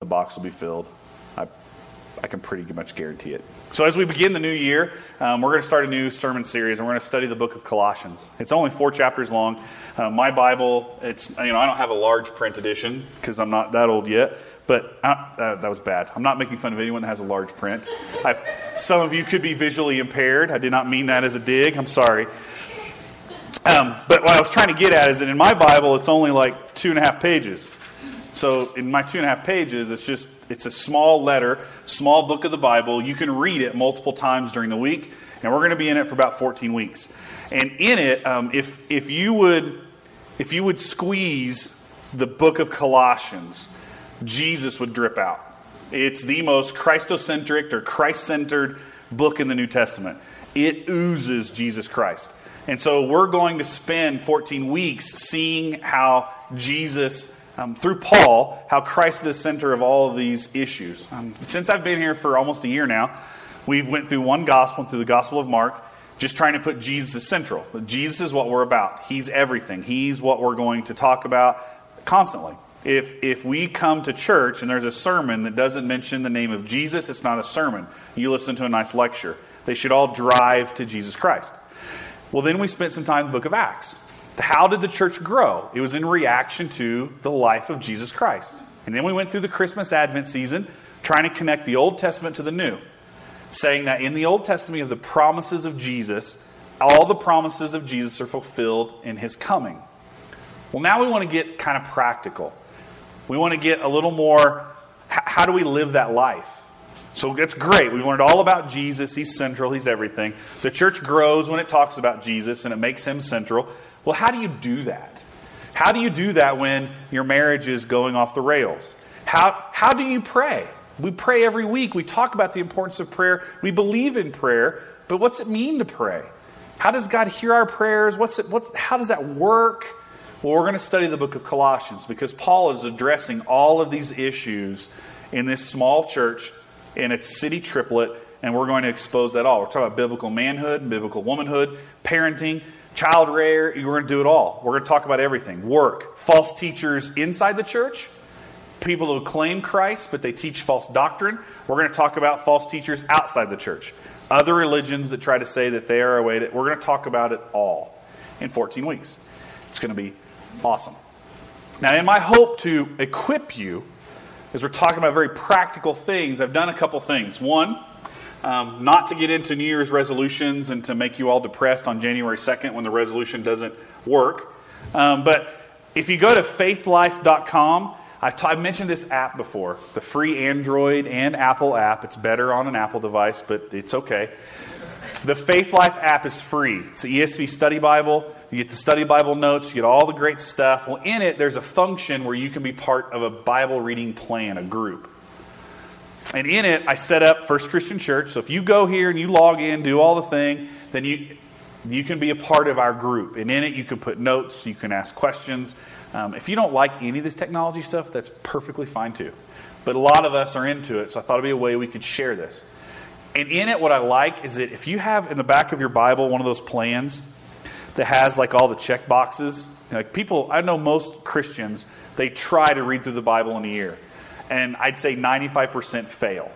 the box will be filled. I, I can pretty much guarantee it. So, as we begin the new year, um, we're going to start a new sermon series, and we're going to study the book of Colossians. It's only four chapters long. Uh, my Bible, it's you know I don't have a large print edition because I'm not that old yet. But I, uh, that was bad. I'm not making fun of anyone that has a large print. I, some of you could be visually impaired. I did not mean that as a dig. I'm sorry. Um, but what I was trying to get at is that in my Bible, it's only like two and a half pages. So in my two and a half pages, it's just it's a small letter, small book of the Bible. You can read it multiple times during the week, and we're going to be in it for about 14 weeks. And in it, um, if if you would if you would squeeze the book of Colossians, Jesus would drip out. It's the most Christocentric or Christ centered book in the New Testament. It oozes Jesus Christ. And so we're going to spend 14 weeks seeing how Jesus um, through Paul how Christ is the center of all of these issues. Um, since I've been here for almost a year now, we've went through one gospel, through the Gospel of Mark, just trying to put Jesus as central. Jesus is what we're about. He's everything. He's what we're going to talk about constantly. If, if we come to church and there's a sermon that doesn't mention the name of Jesus, it's not a sermon. You listen to a nice lecture. They should all drive to Jesus Christ. Well, then we spent some time in the book of Acts. How did the church grow? It was in reaction to the life of Jesus Christ. And then we went through the Christmas Advent season trying to connect the Old Testament to the New, saying that in the Old Testament, of the promises of Jesus, all the promises of Jesus are fulfilled in his coming. Well, now we want to get kind of practical. We want to get a little more how do we live that life? So that's great. We've learned all about Jesus. He's central, he's everything. The church grows when it talks about Jesus and it makes him central. Well, how do you do that? How do you do that when your marriage is going off the rails? How, how do you pray? We pray every week. We talk about the importance of prayer. We believe in prayer, but what's it mean to pray? How does God hear our prayers? What's it, what, how does that work? Well, we're going to study the book of Colossians because Paul is addressing all of these issues in this small church in its city triplet, and we're going to expose that all. We're talking about biblical manhood, biblical womanhood, parenting, child rear, we're going to do it all. We're going to talk about everything work, false teachers inside the church, people who claim Christ, but they teach false doctrine. We're going to talk about false teachers outside the church, other religions that try to say that they are a way to. We're going to talk about it all in 14 weeks. It's going to be awesome. Now, in my hope to equip you, as we're talking about very practical things, I've done a couple things. One, um, not to get into New Year's resolutions and to make you all depressed on January 2nd when the resolution doesn't work. Um, but if you go to faithlife.com, I've, t- I've mentioned this app before the free Android and Apple app. It's better on an Apple device, but it's okay. The Faithlife app is free. It's the ESV Study Bible. You get the Study Bible notes, you get all the great stuff. Well, in it, there's a function where you can be part of a Bible reading plan, a group. And in it, I set up First Christian Church. So if you go here and you log in, do all the thing, then you, you can be a part of our group. And in it, you can put notes, you can ask questions. Um, if you don't like any of this technology stuff, that's perfectly fine too. But a lot of us are into it, so I thought it'd be a way we could share this. And in it, what I like is that if you have in the back of your Bible one of those plans that has like all the check boxes, like people, I know most Christians, they try to read through the Bible in a year and I'd say 95% fail.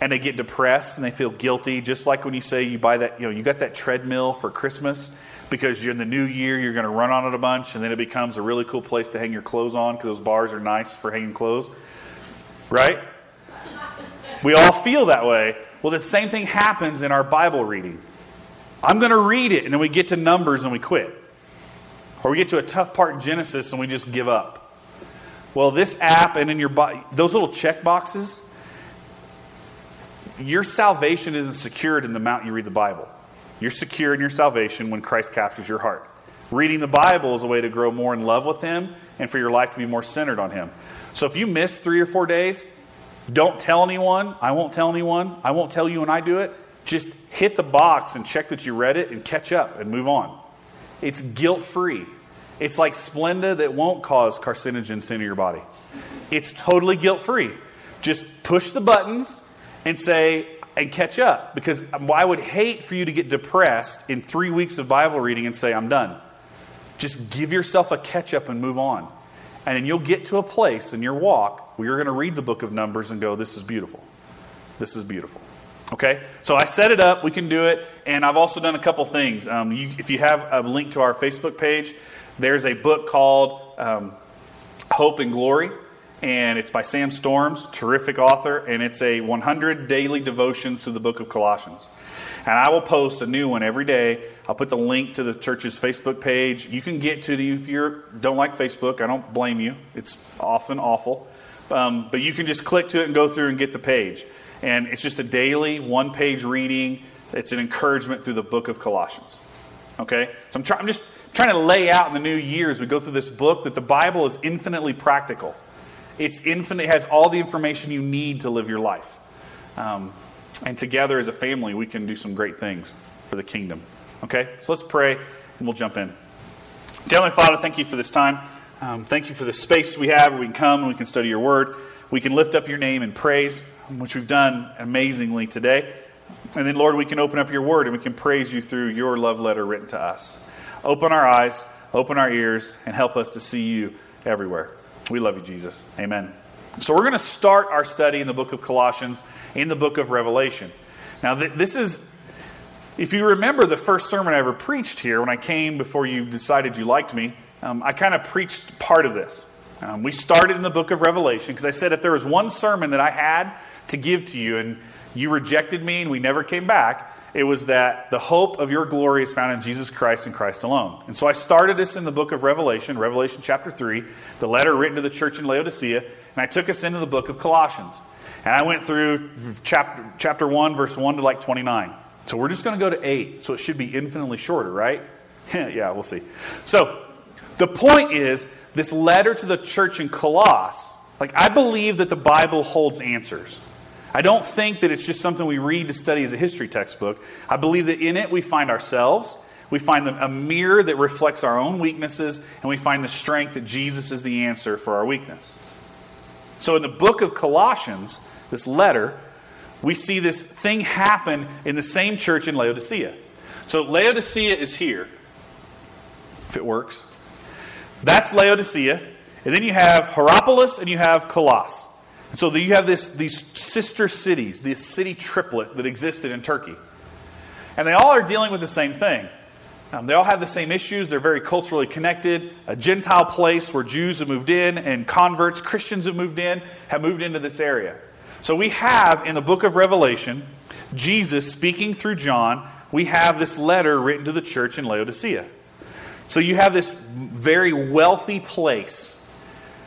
And they get depressed and they feel guilty, just like when you say you buy that, you know, you got that treadmill for Christmas because you're in the new year, you're going to run on it a bunch, and then it becomes a really cool place to hang your clothes on because those bars are nice for hanging clothes. Right? We all feel that way. Well, the same thing happens in our Bible reading. I'm going to read it, and then we get to Numbers and we quit. Or we get to a tough part in Genesis and we just give up. Well, this app and in your those little check boxes, your salvation isn't secured in the amount you read the Bible. You're secure in your salvation when Christ captures your heart. Reading the Bible is a way to grow more in love with Him and for your life to be more centered on Him. So if you miss three or four days, don't tell anyone. I won't tell anyone. I won't tell you when I do it. Just hit the box and check that you read it and catch up and move on. It's guilt free. It's like Splenda that won't cause carcinogens to enter your body. It's totally guilt free. Just push the buttons and say, and catch up. Because I would hate for you to get depressed in three weeks of Bible reading and say, I'm done. Just give yourself a catch up and move on. And then you'll get to a place in your walk where you're going to read the book of Numbers and go, This is beautiful. This is beautiful. Okay? So I set it up. We can do it. And I've also done a couple things. Um, you, if you have a link to our Facebook page, there's a book called um, Hope and Glory. And it's by Sam Storms, terrific author. And it's a 100 daily devotions to the book of Colossians. And I will post a new one every day. I'll put the link to the church's Facebook page. You can get to it if you don't like Facebook. I don't blame you. It's often awful. Um, but you can just click to it and go through and get the page. And it's just a daily one page reading. It's an encouragement through the book of Colossians. Okay? So I'm, try, I'm just trying to lay out in the new year as we go through this book that the Bible is infinitely practical. It's infinite, it has all the information you need to live your life. Um, and together as a family, we can do some great things for the kingdom. Okay? So let's pray and we'll jump in. Dear Father, thank you for this time. Um, thank you for the space we have where we can come and we can study your word. We can lift up your name in praise, which we've done amazingly today. And then, Lord, we can open up your word and we can praise you through your love letter written to us. Open our eyes, open our ears, and help us to see you everywhere. We love you, Jesus. Amen. So, we're going to start our study in the book of Colossians, in the book of Revelation. Now, th- this is, if you remember the first sermon I ever preached here, when I came before you decided you liked me, um, I kind of preached part of this. Um, we started in the book of Revelation because I said if there was one sermon that I had to give to you and you rejected me and we never came back, it was that the hope of your glory is found in Jesus Christ and Christ alone. And so I started this in the book of Revelation, Revelation chapter 3, the letter written to the church in Laodicea, and I took us into the book of Colossians. And I went through chapter, chapter 1, verse 1 to like 29. So we're just going to go to 8, so it should be infinitely shorter, right? yeah, we'll see. So the point is, this letter to the church in Colossus, like I believe that the Bible holds answers. I don't think that it's just something we read to study as a history textbook. I believe that in it we find ourselves, we find a mirror that reflects our own weaknesses, and we find the strength that Jesus is the answer for our weakness. So in the book of Colossians, this letter, we see this thing happen in the same church in Laodicea. So Laodicea is here, if it works. That's Laodicea. And then you have Hierapolis and you have Colossus. So you have this, these sister cities, this city triplet that existed in Turkey. And they all are dealing with the same thing. Um, they all have the same issues. They're very culturally connected. A Gentile place where Jews have moved in and converts, Christians have moved in, have moved into this area. So we have in the book of Revelation, Jesus speaking through John, we have this letter written to the church in Laodicea. So you have this very wealthy place,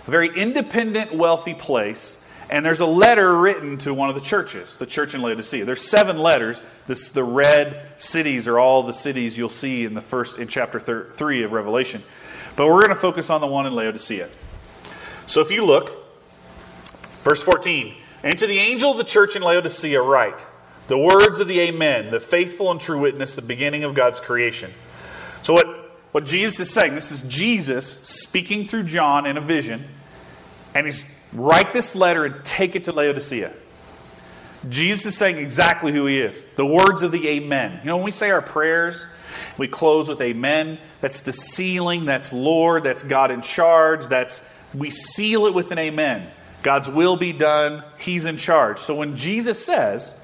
a very independent, wealthy place, and there's a letter written to one of the churches, the church in Laodicea. There's seven letters. This, the red cities are all the cities you'll see in the first in chapter thir- three of Revelation. But we're going to focus on the one in Laodicea. So if you look, verse 14, and to the angel of the church in Laodicea write the words of the Amen, the faithful and true witness, the beginning of God's creation. So what what Jesus is saying. This is Jesus speaking through John in a vision, and he's write this letter and take it to Laodicea. Jesus is saying exactly who he is. The words of the Amen. You know, when we say our prayers, we close with Amen. That's the sealing. That's Lord. That's God in charge. That's we seal it with an Amen. God's will be done. He's in charge. So when Jesus says,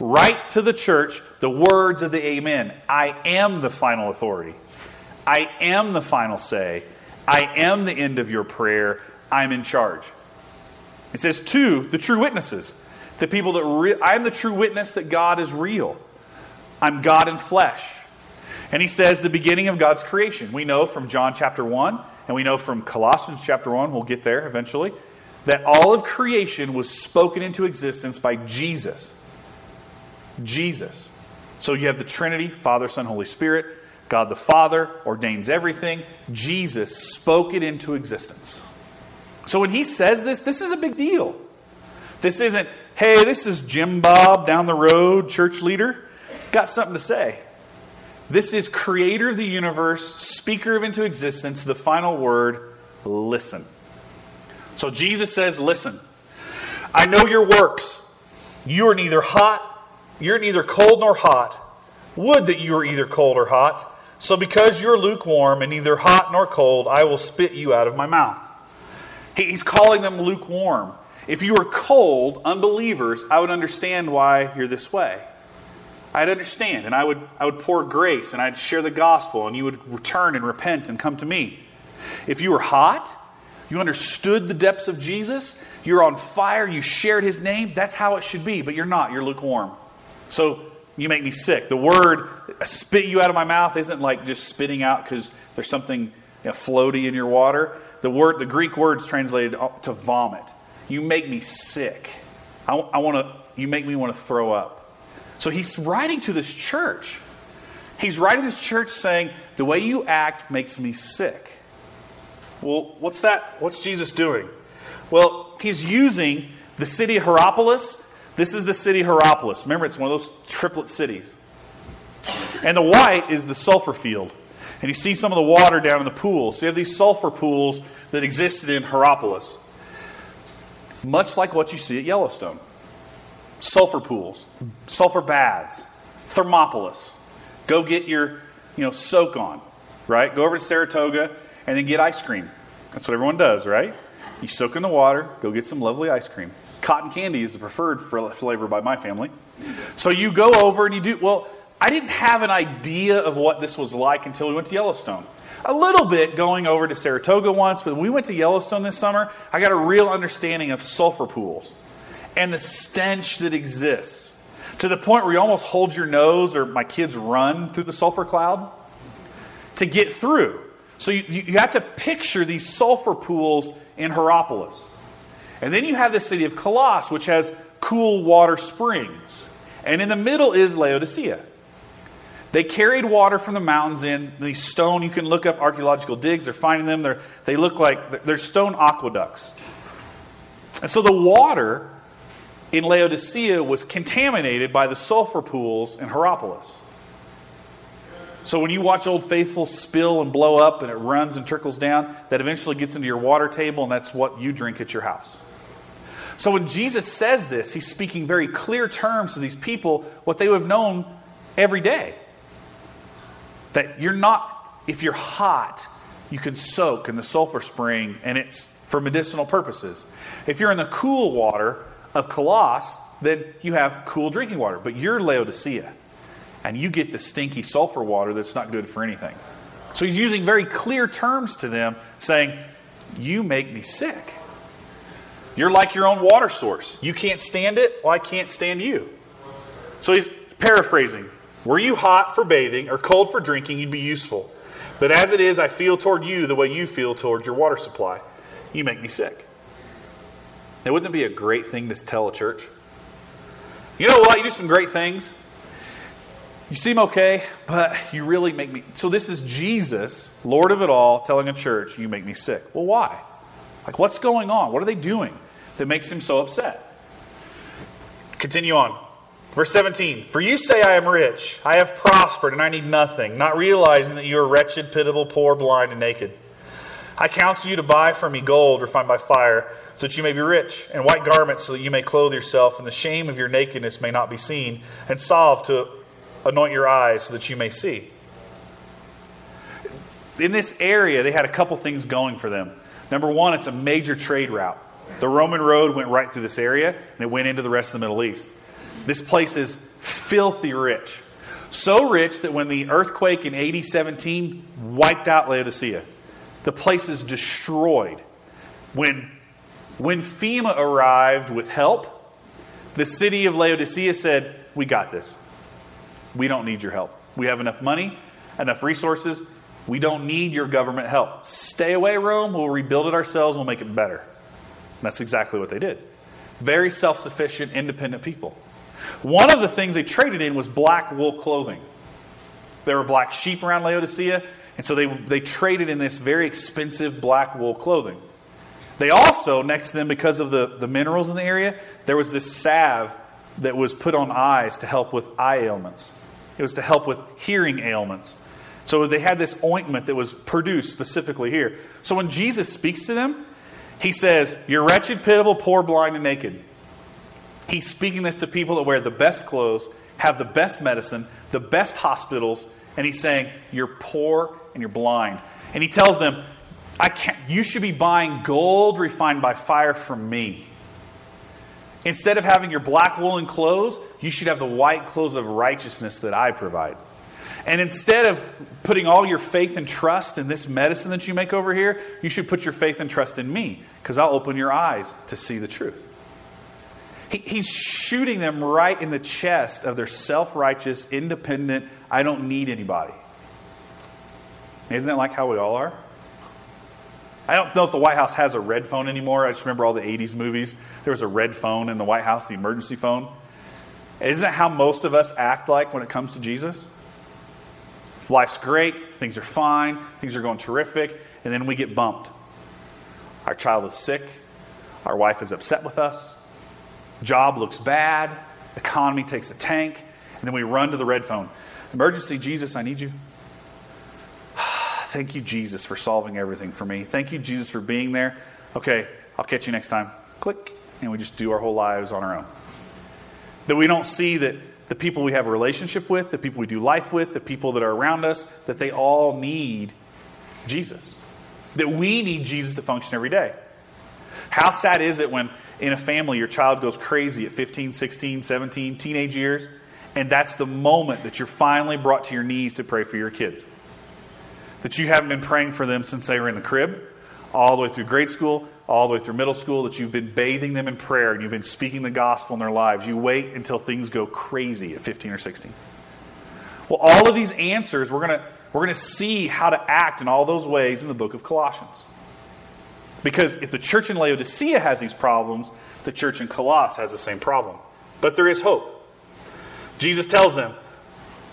write to the church the words of the Amen, I am the final authority. I am the final say. I am the end of your prayer. I'm in charge. It says, to the true witnesses, the people that re- I'm the true witness that God is real. I'm God in flesh. And he says, the beginning of God's creation. We know from John chapter 1, and we know from Colossians chapter 1, we'll get there eventually, that all of creation was spoken into existence by Jesus. Jesus. So you have the Trinity, Father, Son, Holy Spirit. God the Father ordains everything. Jesus spoke it into existence. So when he says this, this is a big deal. This isn't, hey, this is Jim Bob down the road, church leader. Got something to say. This is creator of the universe, speaker of into existence, the final word, listen. So Jesus says, listen. I know your works. You are neither hot, you're neither cold nor hot. Would that you were either cold or hot. So because you're lukewarm and neither hot nor cold, I will spit you out of my mouth. He's calling them lukewarm. If you were cold, unbelievers, I would understand why you're this way. I'd understand, and I would, I would pour grace, and I'd share the gospel, and you would return and repent and come to me. If you were hot, you understood the depths of Jesus, you're on fire, you shared his name, that's how it should be, but you're not, you're lukewarm. So you make me sick. The word spit you out of my mouth isn't like just spitting out because there's something you know, floaty in your water. The word, the Greek word is translated to vomit. You make me sick. I, I want to. You make me want to throw up. So he's writing to this church. He's writing to this church saying, "The way you act makes me sick." Well, what's that? What's Jesus doing? Well, he's using the city of Hierapolis. This is the city Hierapolis. Remember, it's one of those triplet cities. And the white is the sulfur field. And you see some of the water down in the pools. So you have these sulfur pools that existed in Hierapolis. Much like what you see at Yellowstone sulfur pools, sulfur baths, Thermopolis. Go get your you know, soak on, right? Go over to Saratoga and then get ice cream. That's what everyone does, right? You soak in the water, go get some lovely ice cream. Cotton candy is the preferred flavor by my family. So you go over and you do, well, I didn't have an idea of what this was like until we went to Yellowstone. A little bit going over to Saratoga once, but when we went to Yellowstone this summer, I got a real understanding of sulfur pools and the stench that exists to the point where you almost hold your nose, or my kids run through the sulfur cloud to get through. So you, you have to picture these sulfur pools in Hierapolis. And then you have the city of Colossus, which has cool water springs. And in the middle is Laodicea. They carried water from the mountains in these stone. You can look up archaeological digs. They're finding them. They're, they look like they're stone aqueducts. And so the water in Laodicea was contaminated by the sulfur pools in Hierapolis. So when you watch Old Faithful spill and blow up and it runs and trickles down, that eventually gets into your water table and that's what you drink at your house. So when Jesus says this, he's speaking very clear terms to these people, what they would have known every day. That you're not, if you're hot, you can soak in the sulfur spring and it's for medicinal purposes. If you're in the cool water of Colossus, then you have cool drinking water. But you're Laodicea and you get the stinky sulfur water that's not good for anything. So he's using very clear terms to them, saying, You make me sick. You're like your own water source. You can't stand it, well, I can't stand you. So he's paraphrasing Were you hot for bathing or cold for drinking, you'd be useful. But as it is, I feel toward you the way you feel toward your water supply. You make me sick. Now, wouldn't it be a great thing to tell a church? You know what? You do some great things. You seem okay, but you really make me. So, this is Jesus, Lord of it all, telling a church, You make me sick. Well, why? Like, what's going on? What are they doing that makes him so upset? Continue on. Verse 17 For you say, I am rich, I have prospered, and I need nothing, not realizing that you are wretched, pitiable, poor, blind, and naked. I counsel you to buy from me gold refined by fire, so that you may be rich, and white garments, so that you may clothe yourself, and the shame of your nakedness may not be seen, and salve to anoint your eyes so that you may see. In this area, they had a couple things going for them. Number one, it's a major trade route. The Roman road went right through this area and it went into the rest of the Middle East. This place is filthy rich. So rich that when the earthquake in AD 17 wiped out Laodicea, the place is destroyed. When, when FEMA arrived with help, the city of Laodicea said, We got this. We don't need your help. We have enough money, enough resources. We don't need your government help. Stay away, Rome. We'll rebuild it ourselves. We'll make it better. And that's exactly what they did. Very self sufficient, independent people. One of the things they traded in was black wool clothing. There were black sheep around Laodicea, and so they, they traded in this very expensive black wool clothing. They also, next to them, because of the, the minerals in the area, there was this salve that was put on eyes to help with eye ailments. It was to help with hearing ailments. So they had this ointment that was produced specifically here. So when Jesus speaks to them, he says, You're wretched, pitiable, poor, blind, and naked. He's speaking this to people that wear the best clothes, have the best medicine, the best hospitals, and he's saying, You're poor and you're blind. And he tells them, I can't, you should be buying gold refined by fire from me. Instead of having your black woolen clothes, you should have the white clothes of righteousness that I provide. And instead of putting all your faith and trust in this medicine that you make over here, you should put your faith and trust in me because I'll open your eyes to see the truth. He, he's shooting them right in the chest of their self righteous, independent, I don't need anybody. Isn't that like how we all are? I don't know if the White House has a red phone anymore. I just remember all the 80s movies. There was a red phone in the White House, the emergency phone. Isn't that how most of us act like when it comes to Jesus? Life's great, things are fine, things are going terrific, and then we get bumped. Our child is sick, our wife is upset with us, job looks bad, economy takes a tank, and then we run to the red phone. Emergency, Jesus, I need you. Thank you, Jesus, for solving everything for me. Thank you, Jesus, for being there. Okay, I'll catch you next time. Click. And we just do our whole lives on our own. That we don't see that the people we have a relationship with, the people we do life with, the people that are around us, that they all need Jesus. That we need Jesus to function every day. How sad is it when in a family your child goes crazy at 15, 16, 17, teenage years, and that's the moment that you're finally brought to your knees to pray for your kids? that you haven't been praying for them since they were in the crib, all the way through grade school, all the way through middle school, that you've been bathing them in prayer and you've been speaking the gospel in their lives. You wait until things go crazy at 15 or 16. Well, all of these answers, we're going to we're going to see how to act in all those ways in the book of Colossians. Because if the church in Laodicea has these problems, the church in Colossus has the same problem. But there is hope. Jesus tells them,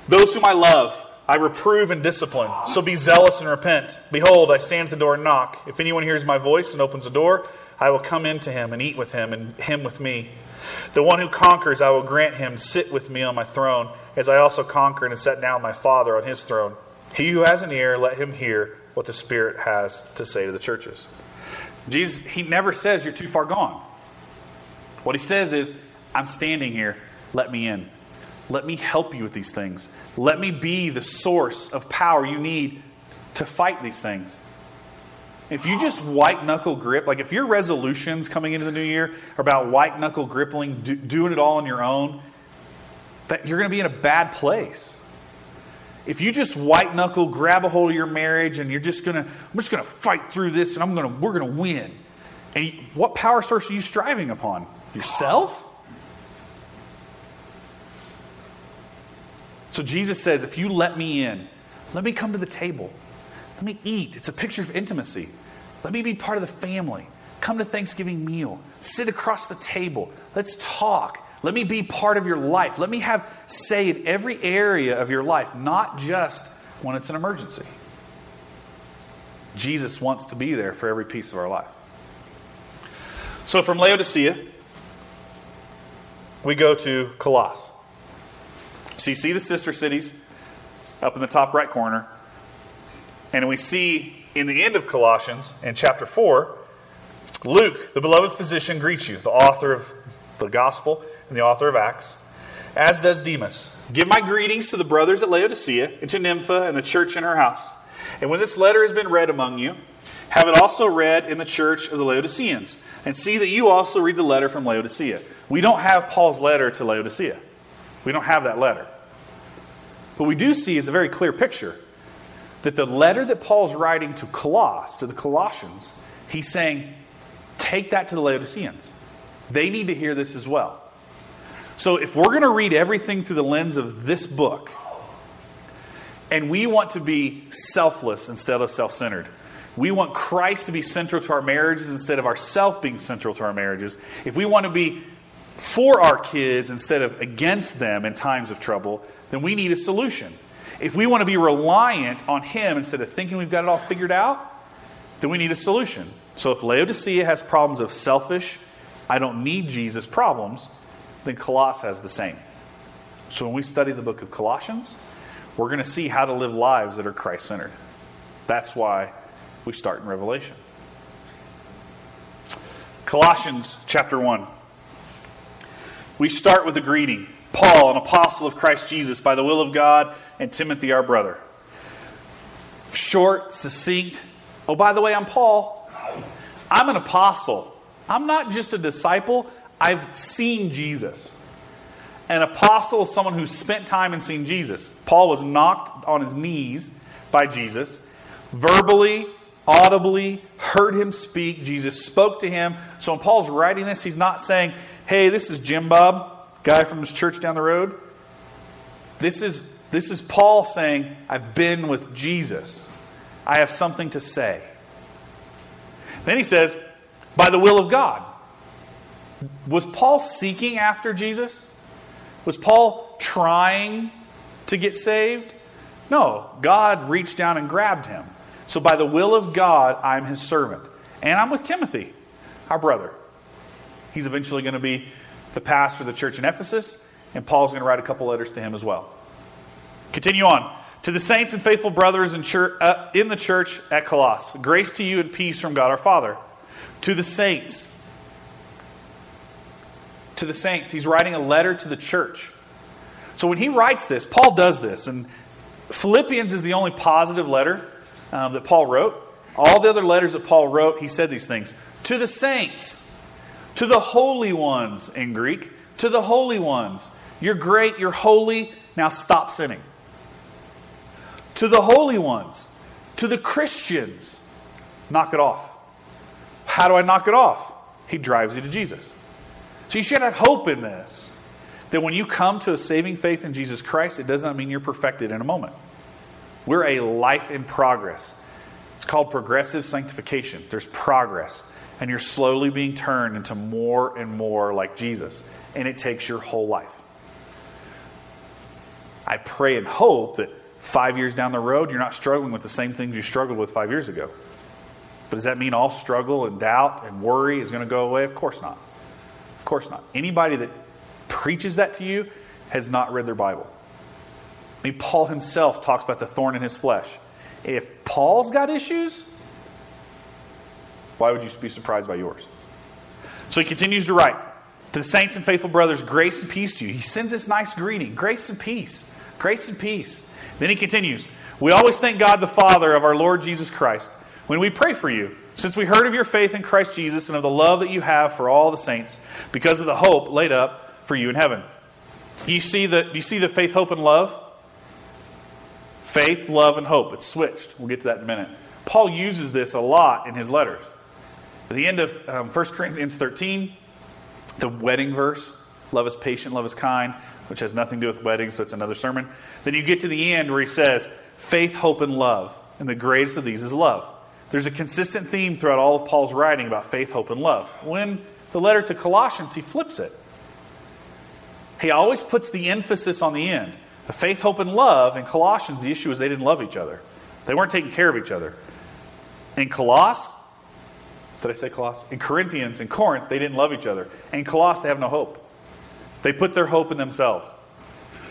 Those whom I love, I reprove and discipline. So be zealous and repent. Behold, I stand at the door and knock. If anyone hears my voice and opens the door, I will come in to him and eat with him, and him with me. The one who conquers, I will grant him sit with me on my throne, as I also conquered and sat down my Father on his throne. He who has an ear, let him hear what the Spirit has to say to the churches. Jesus, he never says you're too far gone. What he says is, I'm standing here, let me in. Let me help you with these things. Let me be the source of power you need to fight these things. If you just white knuckle grip, like if your resolutions coming into the new year are about white knuckle gripping, do, doing it all on your own, that you're going to be in a bad place. If you just white knuckle grab a hold of your marriage and you're just going to, I'm just going to fight through this and I'm going to, we're going to win. And what power source are you striving upon? Yourself? So Jesus says, if you let me in, let me come to the table. Let me eat. It's a picture of intimacy. Let me be part of the family. Come to Thanksgiving meal. Sit across the table. Let's talk. Let me be part of your life. Let me have say in every area of your life, not just when it's an emergency. Jesus wants to be there for every piece of our life. So from Laodicea, we go to Colossus. So you see the sister cities up in the top right corner. And we see in the end of Colossians, in chapter 4, Luke, the beloved physician, greets you, the author of the gospel and the author of Acts, as does Demas. Give my greetings to the brothers at Laodicea and to Nympha and the church in her house. And when this letter has been read among you, have it also read in the church of the Laodiceans, and see that you also read the letter from Laodicea. We don't have Paul's letter to Laodicea. We don't have that letter. But we do see is a very clear picture that the letter that Paul's writing to Colossus, to the Colossians, he's saying, take that to the Laodiceans. They need to hear this as well. So if we're going to read everything through the lens of this book, and we want to be selfless instead of self centered, we want Christ to be central to our marriages instead of ourself being central to our marriages. If we want to be for our kids instead of against them in times of trouble, then we need a solution. If we want to be reliant on Him instead of thinking we've got it all figured out, then we need a solution. So if Laodicea has problems of selfish, I don't need Jesus problems, then Colossus has the same. So when we study the book of Colossians, we're going to see how to live lives that are Christ centered. That's why we start in Revelation. Colossians chapter 1. We start with a greeting. Paul, an apostle of Christ Jesus, by the will of God, and Timothy, our brother. Short, succinct, Oh, by the way, I'm Paul. I'm an apostle. I'm not just a disciple, I've seen Jesus. An apostle is someone who's spent time and seen Jesus. Paul was knocked on his knees by Jesus, verbally, audibly, heard him speak. Jesus spoke to him. So when Paul's writing this, he's not saying, hey, this is Jim Bob, guy from his church down the road. This is, this is Paul saying, I've been with Jesus. I have something to say. Then he says, by the will of God. Was Paul seeking after Jesus? Was Paul trying to get saved? No, God reached down and grabbed him. So, by the will of God, I'm his servant. And I'm with Timothy, our brother. He's eventually going to be the pastor of the church in Ephesus, and Paul's going to write a couple letters to him as well. Continue on. To the saints and faithful brothers in, church, uh, in the church at Colossus, grace to you and peace from God our Father. To the saints, to the saints, he's writing a letter to the church. So when he writes this, Paul does this, and Philippians is the only positive letter um, that Paul wrote. All the other letters that Paul wrote, he said these things. To the saints, to the holy ones in Greek, to the holy ones. You're great, you're holy, now stop sinning. To the holy ones, to the Christians, knock it off. How do I knock it off? He drives you to Jesus. So you should have hope in this. That when you come to a saving faith in Jesus Christ, it does not mean you're perfected in a moment. We're a life in progress. It's called progressive sanctification. There's progress, and you're slowly being turned into more and more like Jesus, and it takes your whole life. I pray and hope that five years down the road, you're not struggling with the same things you struggled with five years ago. But does that mean all struggle and doubt and worry is going to go away? Of course not. Of course not. Anybody that preaches that to you has not read their Bible. I mean, Paul himself talks about the thorn in his flesh. If Paul's got issues, why would you be surprised by yours? So he continues to write To the saints and faithful brothers, grace and peace to you. He sends this nice greeting grace and peace. Grace and peace. Then he continues We always thank God the Father of our Lord Jesus Christ when we pray for you since we heard of your faith in Christ Jesus and of the love that you have for all the saints, because of the hope laid up for you in heaven. You see the, you see the faith, hope, and love? Faith, love, and hope. It's switched. We'll get to that in a minute. Paul uses this a lot in his letters. At the end of um, 1 Corinthians 13, the wedding verse, love is patient, love is kind, which has nothing to do with weddings, but it's another sermon. Then you get to the end where he says, faith, hope, and love. And the greatest of these is love. There's a consistent theme throughout all of Paul's writing about faith, hope, and love. When the letter to Colossians, he flips it. He always puts the emphasis on the end. The faith, hope, and love. In Colossians, the issue is they didn't love each other. They weren't taking care of each other. In Coloss, did I say Coloss? In Corinthians, in Corinth, they didn't love each other. In Coloss, they have no hope. They put their hope in themselves.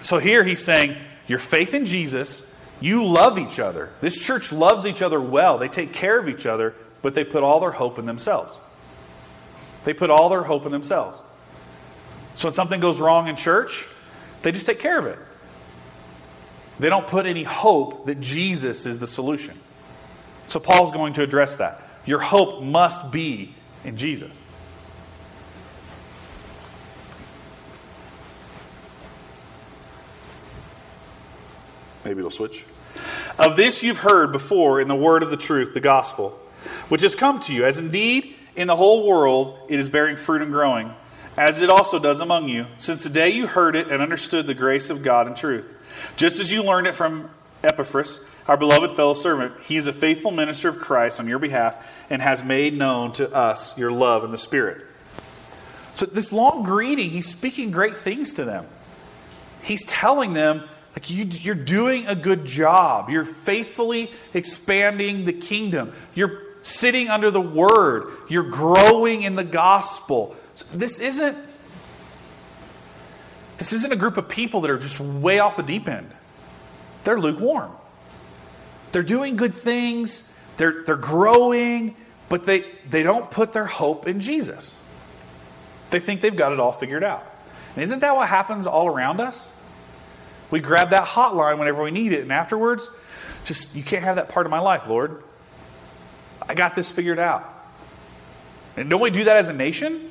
So here he's saying, your faith in Jesus you love each other. This church loves each other well. They take care of each other, but they put all their hope in themselves. They put all their hope in themselves. So when something goes wrong in church, they just take care of it. They don't put any hope that Jesus is the solution. So Paul's going to address that. Your hope must be in Jesus. Maybe it'll switch. Of this you've heard before in the word of the truth, the gospel, which has come to you, as indeed in the whole world it is bearing fruit and growing, as it also does among you, since the day you heard it and understood the grace of God and truth. Just as you learned it from Epaphras, our beloved fellow servant, he is a faithful minister of Christ on your behalf and has made known to us your love in the Spirit. So, this long greeting, he's speaking great things to them. He's telling them like you, you're doing a good job. You're faithfully expanding the kingdom. You're sitting under the word. You're growing in the gospel. So this isn't this isn't a group of people that are just way off the deep end. They're lukewarm. They're doing good things. They're, they're growing, but they, they don't put their hope in Jesus. They think they've got it all figured out. And isn't that what happens all around us? We grab that hotline whenever we need it, and afterwards, just, you can't have that part of my life, Lord. I got this figured out. And don't we do that as a nation?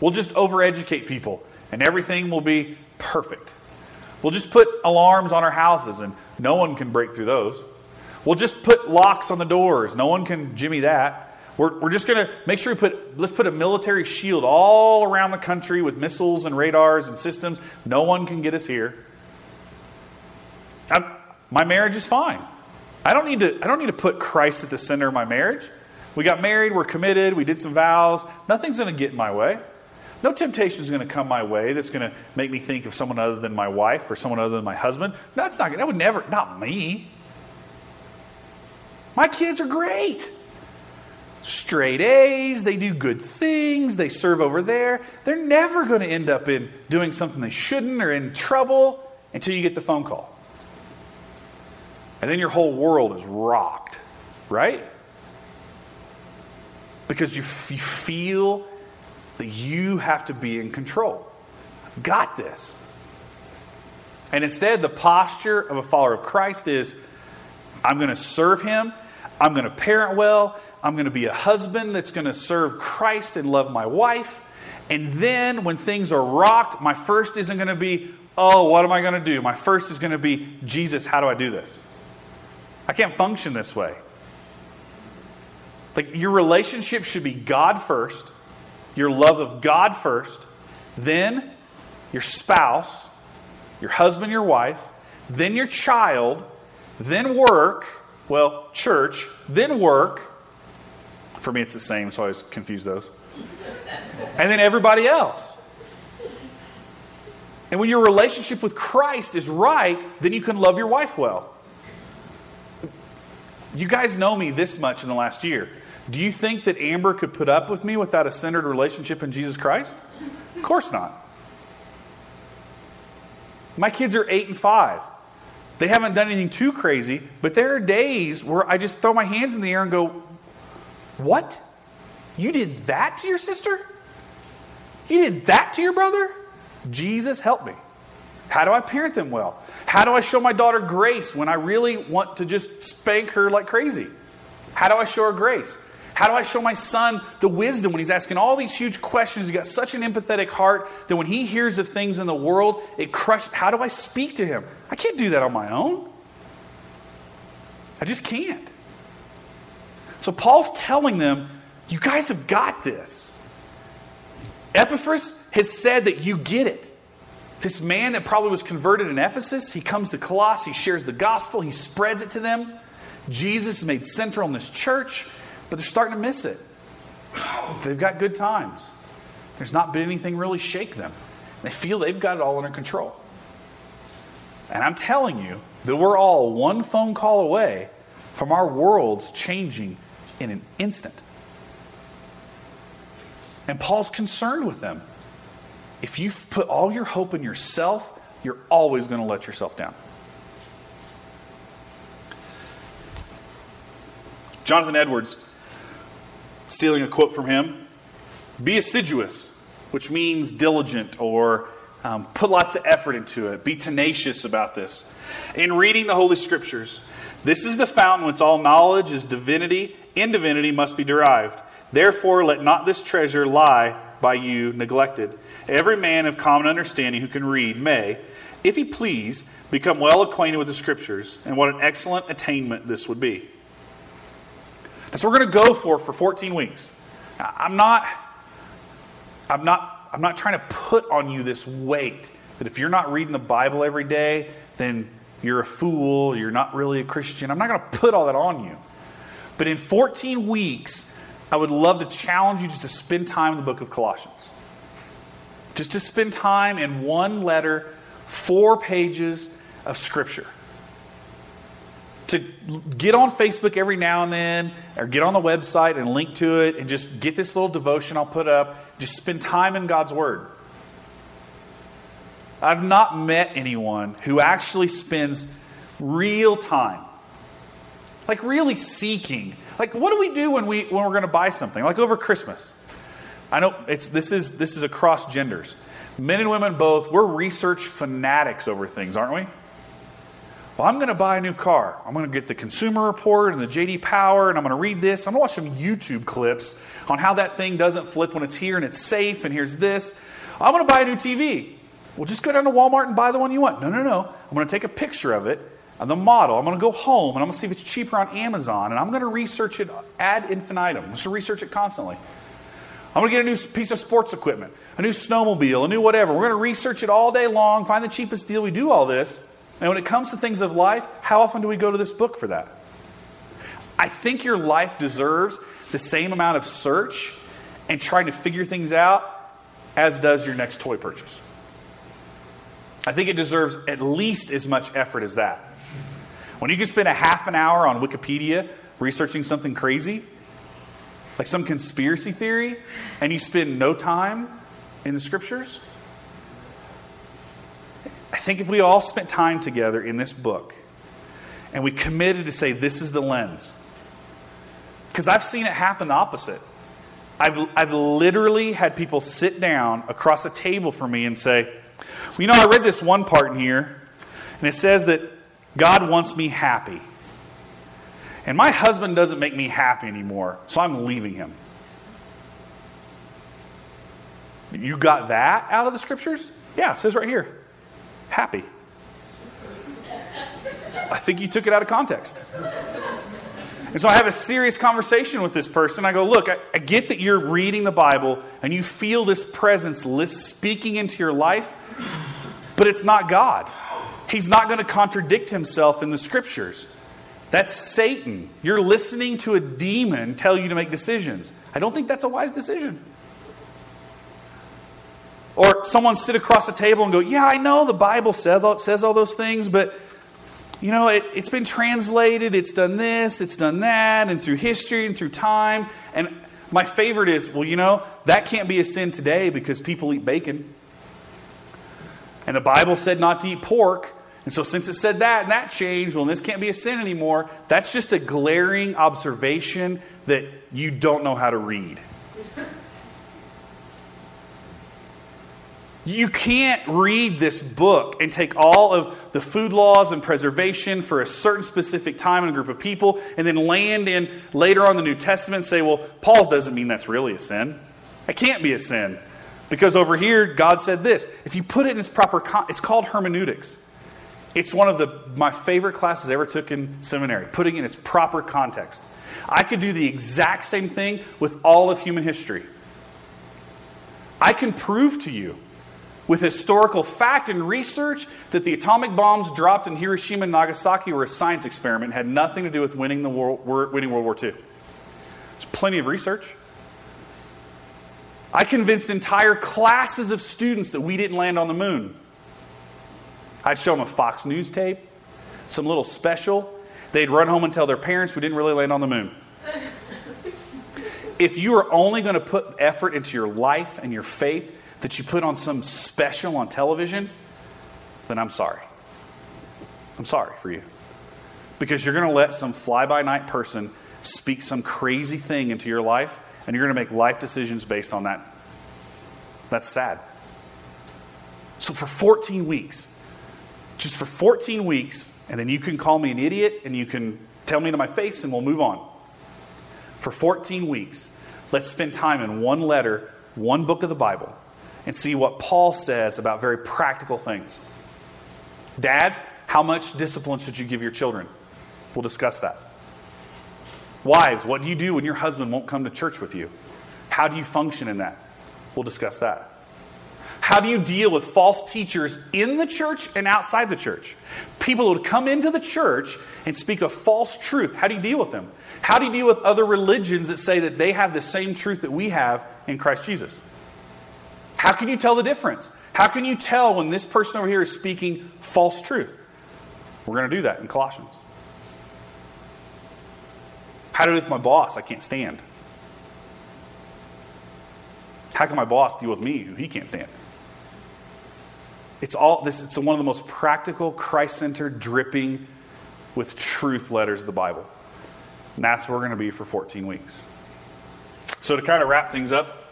We'll just overeducate people and everything will be perfect. We'll just put alarms on our houses and no one can break through those. We'll just put locks on the doors. No one can jimmy that. We're, we're just going to make sure we put, let's put a military shield all around the country with missiles and radars and systems. No one can get us here. I'm, my marriage is fine. I don't need to, I don't need to put Christ at the center of my marriage. We got married, we're committed, we did some vows. Nothing's going to get in my way. No temptation is going to come my way that's going to make me think of someone other than my wife or someone other than my husband. No, that's not, that would never, not me. My kids are great. Straight A's, they do good things, they serve over there. They're never going to end up in doing something they shouldn't or in trouble until you get the phone call. And then your whole world is rocked, right? Because you, you feel that you have to be in control. I've got this. And instead, the posture of a follower of Christ is I'm going to serve him, I'm going to parent well, I'm going to be a husband that's going to serve Christ and love my wife. And then when things are rocked, my first isn't going to be, oh, what am I going to do? My first is going to be, Jesus, how do I do this? I can't function this way. Like your relationship should be God first, your love of God first, then your spouse, your husband, your wife, then your child, then work, well, church, then work. For me, it's the same, so I always confuse those. And then everybody else. And when your relationship with Christ is right, then you can love your wife well. You guys know me this much in the last year. Do you think that Amber could put up with me without a centered relationship in Jesus Christ? Of course not. My kids are eight and five. They haven't done anything too crazy, but there are days where I just throw my hands in the air and go, What? You did that to your sister? You did that to your brother? Jesus, help me. How do I parent them well? How do I show my daughter grace when I really want to just spank her like crazy? How do I show her grace? How do I show my son the wisdom when he's asking all these huge questions? He's got such an empathetic heart that when he hears of things in the world, it crushes. How do I speak to him? I can't do that on my own. I just can't. So Paul's telling them, you guys have got this. Epaphras has said that you get it. This man that probably was converted in Ephesus, he comes to Colossae, he shares the gospel, he spreads it to them. Jesus is made central in this church but they're starting to miss it. They've got good times. There's not been anything really shake them. They feel they've got it all under control. And I'm telling you that we're all one phone call away from our worlds changing in an instant. And Paul's concerned with them. If you put all your hope in yourself, you're always going to let yourself down. Jonathan Edwards stealing a quote from him be assiduous, which means diligent or um, put lots of effort into it. Be tenacious about this. In reading the Holy Scriptures, this is the fountain whence all knowledge is divinity, in divinity must be derived. Therefore, let not this treasure lie by you neglected. Every man of common understanding who can read may, if he please, become well acquainted with the Scriptures, and what an excellent attainment this would be. That's what we're going to go for for 14 weeks. I'm not, I'm not, I'm not trying to put on you this weight that if you're not reading the Bible every day, then you're a fool, you're not really a Christian. I'm not going to put all that on you. But in 14 weeks, I would love to challenge you just to spend time in the book of Colossians. Just to spend time in one letter, four pages of Scripture to get on Facebook every now and then or get on the website and link to it and just get this little devotion I'll put up. Just spend time in God's Word. I've not met anyone who actually spends real time, like really seeking. Like, what do we do when, we, when we're going to buy something? Like over Christmas. I know it's, this, is, this is across genders. Men and women both, we're research fanatics over things, aren't we? Well, I'm going to buy a new car. I'm going to get the Consumer Report and the JD Power, and I'm going to read this. I'm going to watch some YouTube clips on how that thing doesn't flip when it's here and it's safe, and here's this. I'm going to buy a new TV. Well, just go down to Walmart and buy the one you want. No, no, no. I'm going to take a picture of it, of the model. I'm going to go home, and I'm going to see if it's cheaper on Amazon, and I'm going to research it ad infinitum. I'm just to research it constantly. I'm going to get a new piece of sports equipment, a new snowmobile, a new whatever. We're going to research it all day long, find the cheapest deal. We do all this. And when it comes to things of life, how often do we go to this book for that? I think your life deserves the same amount of search and trying to figure things out as does your next toy purchase. I think it deserves at least as much effort as that. When you can spend a half an hour on Wikipedia researching something crazy, like some conspiracy theory, and you spend no time in the scriptures, I think if we all spent time together in this book and we committed to say, this is the lens, because I've seen it happen the opposite. I've, I've literally had people sit down across a table from me and say, well, you know, I read this one part in here, and it says that God wants me happy. And my husband doesn't make me happy anymore, so I'm leaving him. You got that out of the scriptures? Yeah, it says right here happy. I think you took it out of context. And so I have a serious conversation with this person. I go, Look, I, I get that you're reading the Bible and you feel this presence speaking into your life, but it's not God. He's not going to contradict himself in the scriptures. That's Satan. You're listening to a demon tell you to make decisions. I don't think that's a wise decision. Or someone sit across the table and go, Yeah, I know the Bible says all those things, but you know, it, has been translated, it's done this, it's done that, and through history and through time. And my favorite is, well, you know, that can't be a sin today because people eat bacon. And the Bible said not to eat pork. And so, since it said that and that changed, well, this can't be a sin anymore, that's just a glaring observation that you don't know how to read. You can't read this book and take all of the food laws and preservation for a certain specific time and group of people and then land in later on the New Testament and say, well, Paul's doesn't mean that's really a sin. It can't be a sin. Because over here, God said this. If you put it in its proper, con- it's called hermeneutics. It's one of the, my favorite classes I ever took in seminary, putting in its proper context. I could do the exact same thing with all of human history. I can prove to you with historical fact and research that the atomic bombs dropped in Hiroshima and Nagasaki were a science experiment had nothing to do with winning, the war, winning World War II. There's plenty of research. I convinced entire classes of students that we didn't land on the moon. I'd show them a Fox News tape, some little special. They'd run home and tell their parents we didn't really land on the moon. If you are only going to put effort into your life and your faith that you put on some special on television, then I'm sorry. I'm sorry for you. Because you're going to let some fly by night person speak some crazy thing into your life, and you're going to make life decisions based on that. That's sad. So for 14 weeks, just for 14 weeks, and then you can call me an idiot and you can tell me to my face and we'll move on. For 14 weeks, let's spend time in one letter, one book of the Bible, and see what Paul says about very practical things. Dads, how much discipline should you give your children? We'll discuss that. Wives, what do you do when your husband won't come to church with you? How do you function in that? We'll discuss that. How do you deal with false teachers in the church and outside the church? People who would come into the church and speak a false truth. How do you deal with them? How do you deal with other religions that say that they have the same truth that we have in Christ Jesus? How can you tell the difference? How can you tell when this person over here is speaking false truth? We're going to do that in Colossians. How do I do with my boss I can't stand? How can my boss deal with me who he can't stand? It's all this it's one of the most practical, Christ-centered, dripping with truth letters of the Bible. And that's where we're going to be for 14 weeks. So to kind of wrap things up,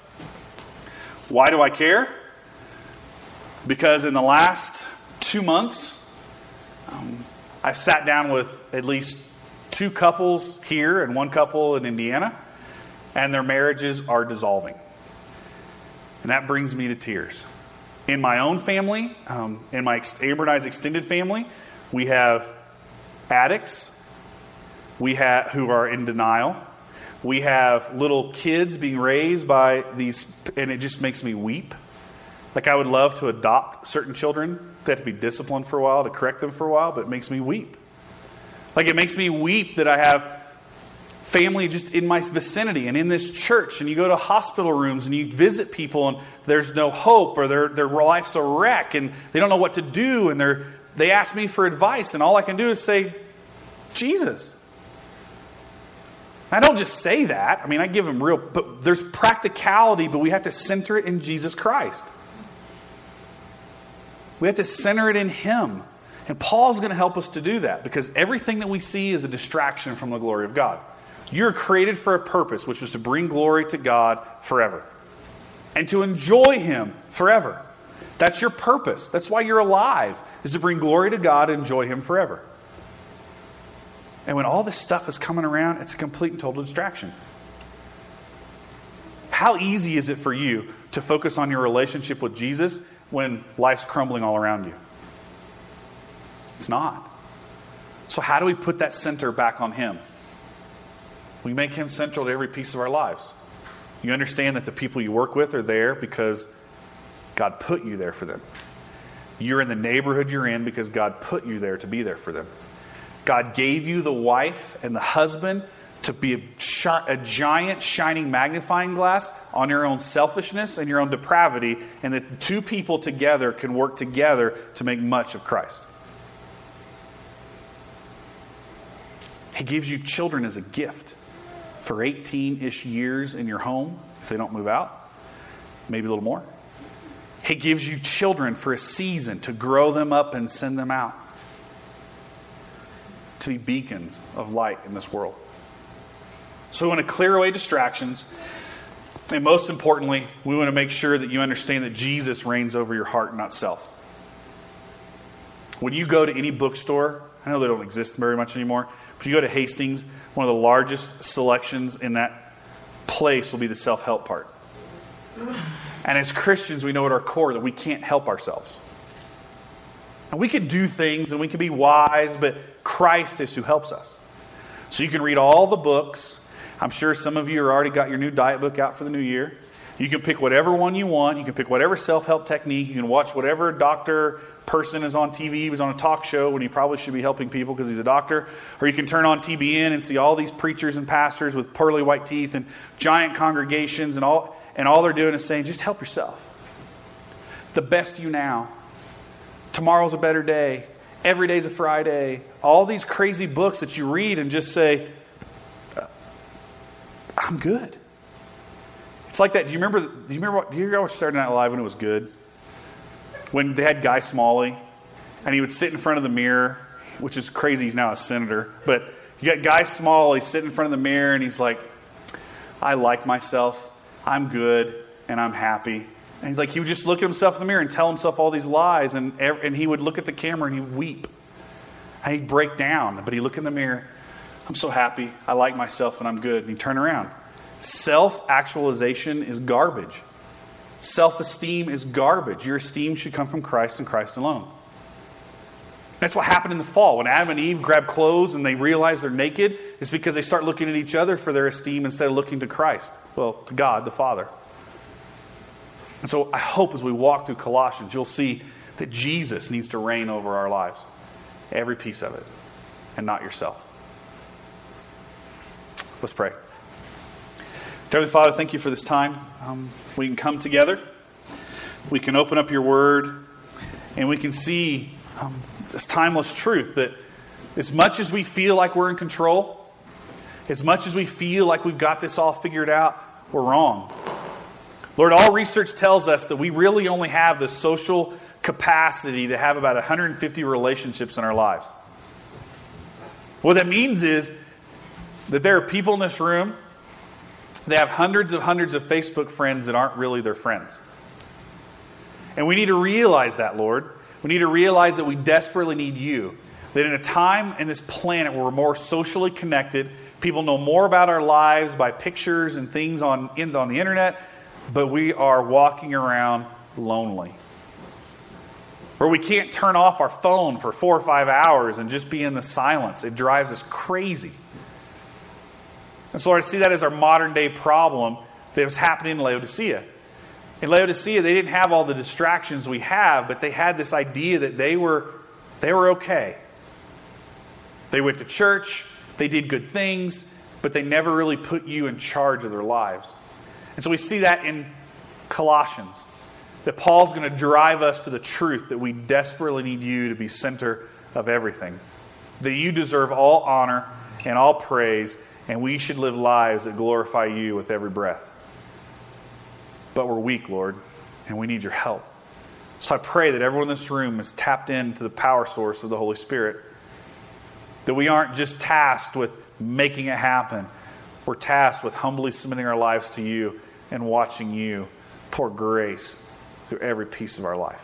why do I care? Because in the last two months, um, I've sat down with at least two couples here and one couple in Indiana, and their marriages are dissolving. And that brings me to tears. In my own family, um, in my Amber and I's extended family, we have addicts we have, who are in denial. We have little kids being raised by these, and it just makes me weep. Like I would love to adopt certain children. They have to be disciplined for a while, to correct them for a while, but it makes me weep. Like it makes me weep that I have family just in my vicinity and in this church, and you go to hospital rooms and you visit people, and there's no hope, or their, their life's a wreck, and they don't know what to do, and they're, they ask me for advice, and all I can do is say, Jesus. I don't just say that. I mean, I give them real, but there's practicality, but we have to center it in Jesus Christ. We have to center it in Him. And Paul's going to help us to do that because everything that we see is a distraction from the glory of God. You're created for a purpose, which was to bring glory to God forever and to enjoy Him forever. That's your purpose. That's why you're alive, is to bring glory to God and enjoy Him forever. And when all this stuff is coming around, it's a complete and total distraction. How easy is it for you to focus on your relationship with Jesus when life's crumbling all around you? It's not. So, how do we put that center back on Him? We make Him central to every piece of our lives. You understand that the people you work with are there because God put you there for them. You're in the neighborhood you're in because God put you there to be there for them. God gave you the wife and the husband to be a, a, giant shining magnifying glass on your own selfishness and your own depravity, and that two people together can work together to make much of Christ. He gives you children as a gift for 18 ish years in your home, if they don't move out, maybe a little more. He gives you children for a season to grow them up and send them out to be beacons of light in this world. So we want to clear away distractions. And most importantly, we want to make sure that you understand that Jesus reigns over your heart, not self. When you go to any bookstore, I know they don't exist very much anymore, but you go to Hastings, one of the largest selections in that place will be the self help part. And as Christians, we know at our core that we can't help ourselves. And we can do things and we can be wise, but Christ is who helps us. So you can read all the books. I'm sure some of you have already got your new diet book out for the new year. You can pick whatever one you want. You can pick whatever self help technique. You can watch whatever doctor person is on TV. He was on a talk show when he probably should be helping people because he's a doctor. Or you can turn on TBN and see all these preachers and pastors with pearly white teeth and giant congregations, and all, and all they're doing is saying, just help yourself. The best you now. Tomorrow's a better day. Every day's a Friday. All these crazy books that you read and just say, uh, I'm good. It's like that. Do you remember? Do you remember? Do you remember Saturday Night Live when it was good? When they had Guy Smalley, and he would sit in front of the mirror, which is crazy. He's now a senator, but you got Guy Smalley sitting in front of the mirror, and he's like, "I like myself. I'm good, and I'm happy." And he's like, he would just look at himself in the mirror and tell himself all these lies, and and he would look at the camera and he'd weep, and he'd break down. But he'd look in the mirror. I'm so happy. I like myself, and I'm good. And he'd turn around. Self actualization is garbage. Self esteem is garbage. Your esteem should come from Christ and Christ alone. That's what happened in the fall. When Adam and Eve grabbed clothes and they realize they're naked, it's because they start looking at each other for their esteem instead of looking to Christ. Well, to God, the Father. And so I hope as we walk through Colossians, you'll see that Jesus needs to reign over our lives, every piece of it, and not yourself. Let's pray. Heavenly Father, thank you for this time. Um, we can come together, we can open up your word, and we can see um, this timeless truth that as much as we feel like we're in control, as much as we feel like we've got this all figured out, we're wrong. Lord, all research tells us that we really only have the social capacity to have about 150 relationships in our lives. What that means is that there are people in this room that have hundreds of hundreds of Facebook friends that aren't really their friends. And we need to realize that, Lord. We need to realize that we desperately need you. That in a time in this planet where we're more socially connected, people know more about our lives by pictures and things on, on the internet, but we are walking around lonely. Where we can't turn off our phone for four or five hours and just be in the silence. It drives us crazy. And so I see that as our modern day problem that was happening in Laodicea. In Laodicea, they didn't have all the distractions we have, but they had this idea that they were, they were okay. They went to church, they did good things, but they never really put you in charge of their lives. And so we see that in Colossians that Paul's going to drive us to the truth that we desperately need you to be center of everything. That you deserve all honor and all praise, and we should live lives that glorify you with every breath. But we're weak, Lord, and we need your help. So I pray that everyone in this room is tapped into the power source of the Holy Spirit. That we aren't just tasked with making it happen, we're tasked with humbly submitting our lives to you and watching you pour grace through every piece of our life.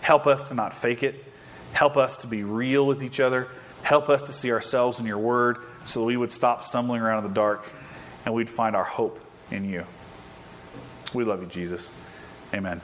Help us to not fake it. Help us to be real with each other. Help us to see ourselves in your word so that we would stop stumbling around in the dark and we'd find our hope in you. We love you, Jesus. Amen.